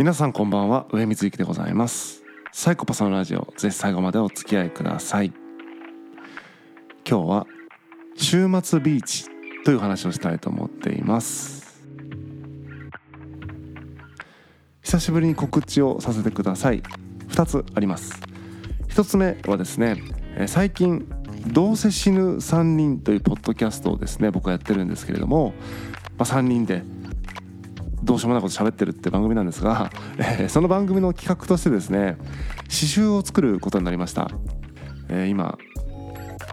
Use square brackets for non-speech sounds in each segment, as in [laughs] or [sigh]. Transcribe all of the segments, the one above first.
皆さんこんばんは。上水幸でございます。サイコパスのラジオ。ぜひ最後までお付き合いください。今日は週末ビーチという話をしたいと思っています。久しぶりに告知をさせてください。2つあります。1つ目はですね最近どうせ死ぬ3人というポッドキャストをですね僕はやってるんですけれども、まあ、3人でどうしようもないこと喋ってるって番組なんですが、えー、その番組の企画としてですね刺繍を作ることになりました、えー、今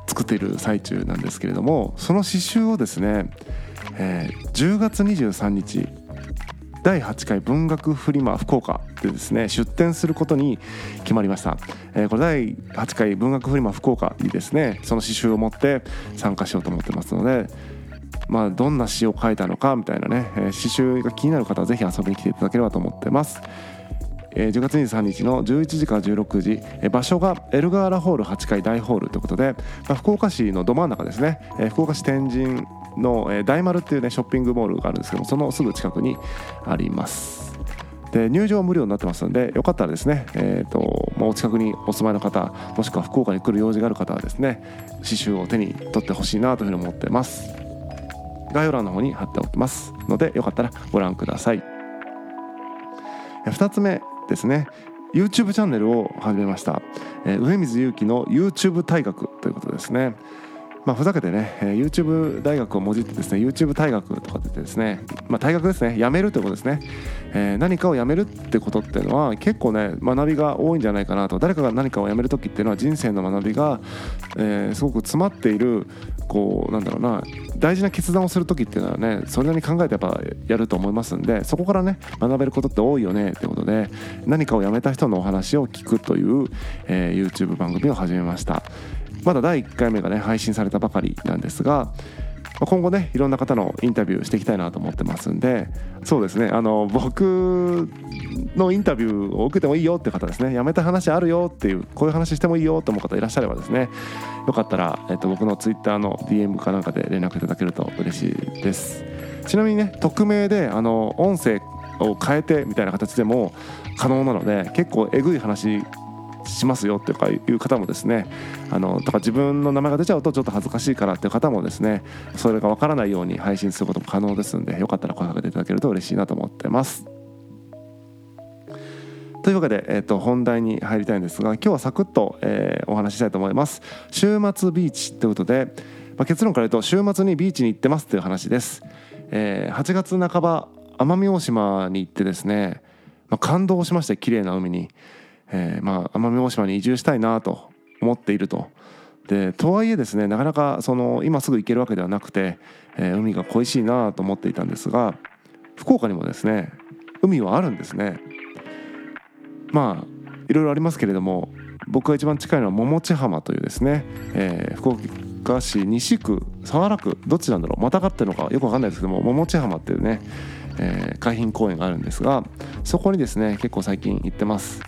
作っている最中なんですけれどもその刺繍をですね、えー、10月23日第8回文学フリマ福岡でですね出展することに決まりました、えー、これ第8回文学フリマ福岡にですねその刺繍を持って参加しようと思ってますのでまあ、どんな詩を書いたのかみたいなね、えー、詩集が気になる方はぜひ遊びに来ていただければと思ってます。えー、10月23日の11時から16時、えー、場所がエルガーラホール8階大ホールということで、まあ、福岡市のど真ん中ですね、えー、福岡市天神の、えー、大丸っていうねショッピングモールがあるんですけどそのすぐ近くにあります。で入場無料になってますのでよかったらですね、えーとまあ、お近くにお住まいの方もしくは福岡に来る用事がある方はですね刺繍を手に取ってほしいなというふうに思ってます。概要欄の方に貼っておきますのでよかったらご覧ください。2つ目ですね。YouTube チャンネルを始めました、えー、上水祐樹の YouTube 大学ということですね。まあ、ふざけてね、えー、YouTube 大学をもじってですね YouTube 大学とかってですね、まあ、大学ですね辞めるということですね、えー、何かを辞めるってことっていうのは結構ね学びが多いんじゃないかなと誰かが何かを辞める時っていうのは人生の学びが、えー、すごく詰まっているこうなんだろうな大事な決断をする時っていうのはねそれなりに考えてやっぱやると思いますんでそこからね学べることって多いよねってことで何かを辞めた人のお話を聞くという、えー、YouTube 番組を始めました。まだ第1回目がね配信されたばかりなんですが今後ねいろんな方のインタビューしていきたいなと思ってますんでそうですねあの僕のインタビューを受けてもいいよって方ですねやめた話あるよっていうこういう話してもいいよと思う方いらっしゃればですねよかったら、えっと、僕の Twitter の DM かなんかで連絡いただけると嬉しいです。ちなみにね匿名であの音声を変えてみたいな形でも可能なので結構えぐい話しますよっていうかいう方もですねあのとか自分の名前が出ちゃうとちょっと恥ずかしいからっていう方もですねそれがわからないように配信することも可能ですんでよかったら声かけていただけると嬉しいなと思ってます。というわけで、えー、と本題に入りたいんですが今日はサクッと、えー、お話ししたいと思います。週末ビーチということで、まあ、結論から言うと週末にビーチに行ってますという話です、えー、8月半ば奄美大島に行ってですね、まあ、感動しました綺麗な海に。えー、まあ奄美大島に移住したいなと思っていると。でとはいえですねなかなかその今すぐ行けるわけではなくて、えー、海が恋しいなと思っていたんですが福岡にもですね海はあるんですね。まあいろいろありますけれども僕が一番近いのは桃地浜というですね、えー、福岡市西区早良区どっちなんだろうまたがってるのかよく分かんないですけども桃地浜っていうね、えー、海浜公園があるんですがそこにですね結構最近行ってます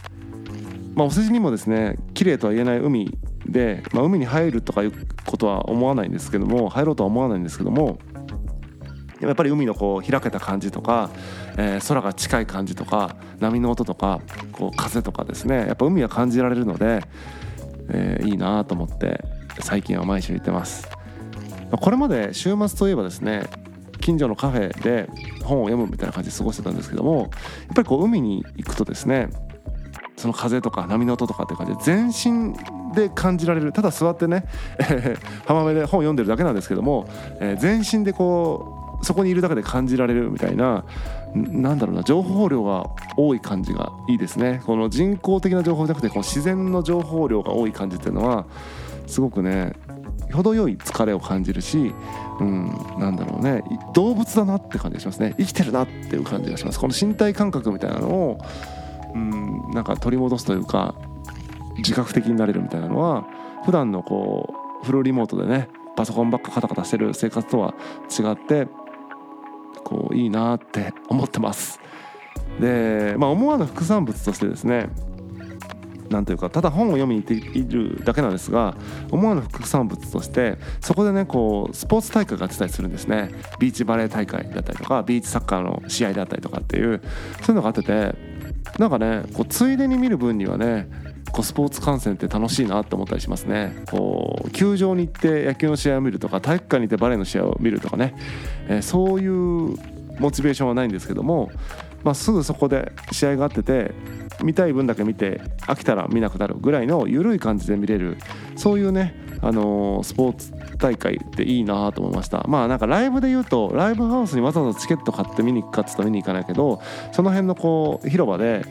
まあ、お世辞にもですね綺麗とは言えない海で、まあ、海に入るとかいうことは思わないんですけども入ろうとは思わないんですけどもやっぱり海のこう開けた感じとか、えー、空が近い感じとか波の音とかこう風とかですねやっぱ海は感じられるので、えー、いいなと思って最近は毎週行ってます。これまで週末といえばですね近所のカフェで本を読むみたいな感じで過ごしてたんですけどもやっぱりこう海に行くとですねその風とか波の音とかって感じで全身で感じられる。ただ座ってね [laughs] 浜辺で本読んでるだけなんですけども、えー、全身でこうそこにいるだけで感じられるみたいななんだろうな情報量が多い感じがいいですね。この人工的な情報じゃなくてこの自然の情報量が多い感じっていうのはすごくね程よい疲れを感じるし、うん、なんだろうね動物だなって感じがしますね。生きてるなっていう感じがします。この身体感覚みたいなのをうんなんか取り戻すというか自覚的になれるみたいなのは普段のこうフルリモートでねパソコンばっかカタカタしてる生活とは違ってこういいなって思ってます。でまあ思わぬ副産物としてですねなんというかただ本を読みに行っているだけなんですが思わぬ副産物としてそこでねこうスポーツ大会があったりするんですね。ビーチバレー大会だったりとかビーチサッカーの試合だったりとかっていうそういうのがあっててなんかねこうついでに見る分にはねこうスポーツ観戦って楽しいなって思ったりしますね。こう球場に行って野球の試合を見るとか体育館に行ってバレーの試合を見るとかね、えー、そういうモチベーションはないんですけども、まあ、すぐそこで試合があってて見たい分だけ見て飽きたら見なくなるぐらいの緩い感じで見れるそういうね、あの、スポーツ大会っていいなと思いました。まあなんかライブで言うとライブハウスにわざわざチケット買って見に行くかっつったら見に行かないけどその辺のこう広場で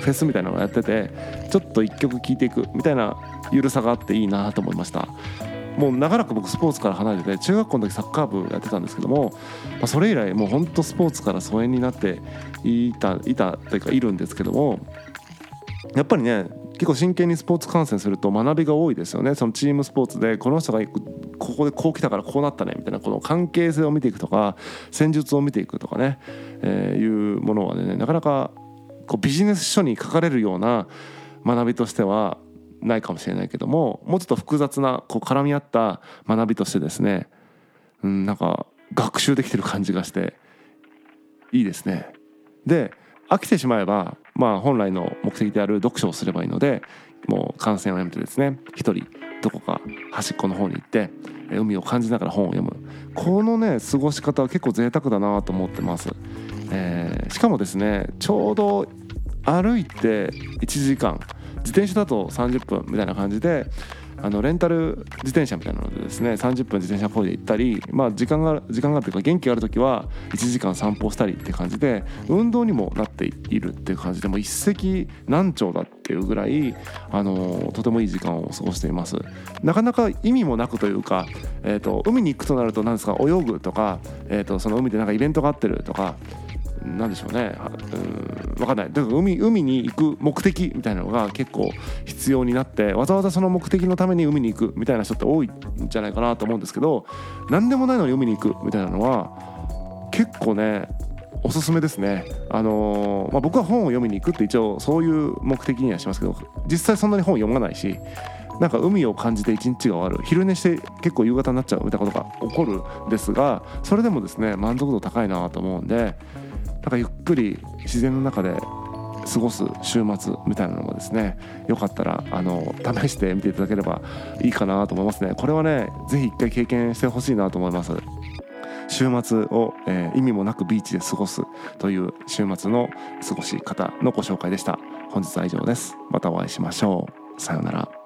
フェスみたいなのをやっててちょっと1曲聴いていくみたいな緩さがあっていいなと思いました。もう長らく僕スポーツから離れてて中学校の時サッカー部やってたんですけども、まあ、それ以来もう本当スポーツから疎遠になっていたいたというかいるんですけどもやっぱりね結構真剣にスポーツ観戦すると学びが多いですよねそのチームスポーツでこの人がここでこう来たからこうなったねみたいなこの関係性を見ていくとか戦術を見ていくとかね、えー、いうものはねなかなかこうビジネス書に書かれるような学びとしてはないかもしれないけどももうちょっと複雑なこう絡み合った学びとしてですね、うん、なんか学習できてる感じがしていいですね。で飽きてしまえば、まあ、本来の目的である読書をすればいいのでもう観戦をやめてですね一人どこか端っこの方に行って海を感じながら本を読むこのね過ごし方は結構贅沢だなと思ってます。えー、しかもですねちょうど歩いて1時間自転車だと30分みたいな感じであのレンタル自転車みたいなのでですね30分自転車こいで行ったり、まあ、時間が時間があるというか元気がある時は1時間散歩したりって感じで運動にもなっているっていう感じでもう一石何鳥だっていうぐらいあのとてもいい時間を過ごしています。なかなか意味もなくというか、えーと、海に行くとなると何ですか泳ぐとか、えーとその海でなんかイベントがあってるとかなんでしょうね。うん分かんない。だから海海に行く目的みたいなのが結構必要になってわざわざその目的のために海に行くみたいな人って多いんじゃないかなと思うんですけど何でもないのに海に行くみたいなのは結構ねおすすめですね、あのー、まあ、僕は本を読みに行くって一応そういう目的にはしますけど実際そんなに本読まないしなんか海を感じて一日が終わる。昼寝して結構夕方になっちゃうみたいなことが起こるんですがそれでもですね満足度高いなと思うんでなんかゆっくり自然の中で過ごす週末みたいなのもですねよかったらあの試してみていただければいいかなと思いますね。これはね是非一回経験してほしいなと思います。週末を、えー、意味もなくビーチで過ごすという週末の過ごし方のご紹介でした。本日は以上です。またお会いしましょう。さようなら。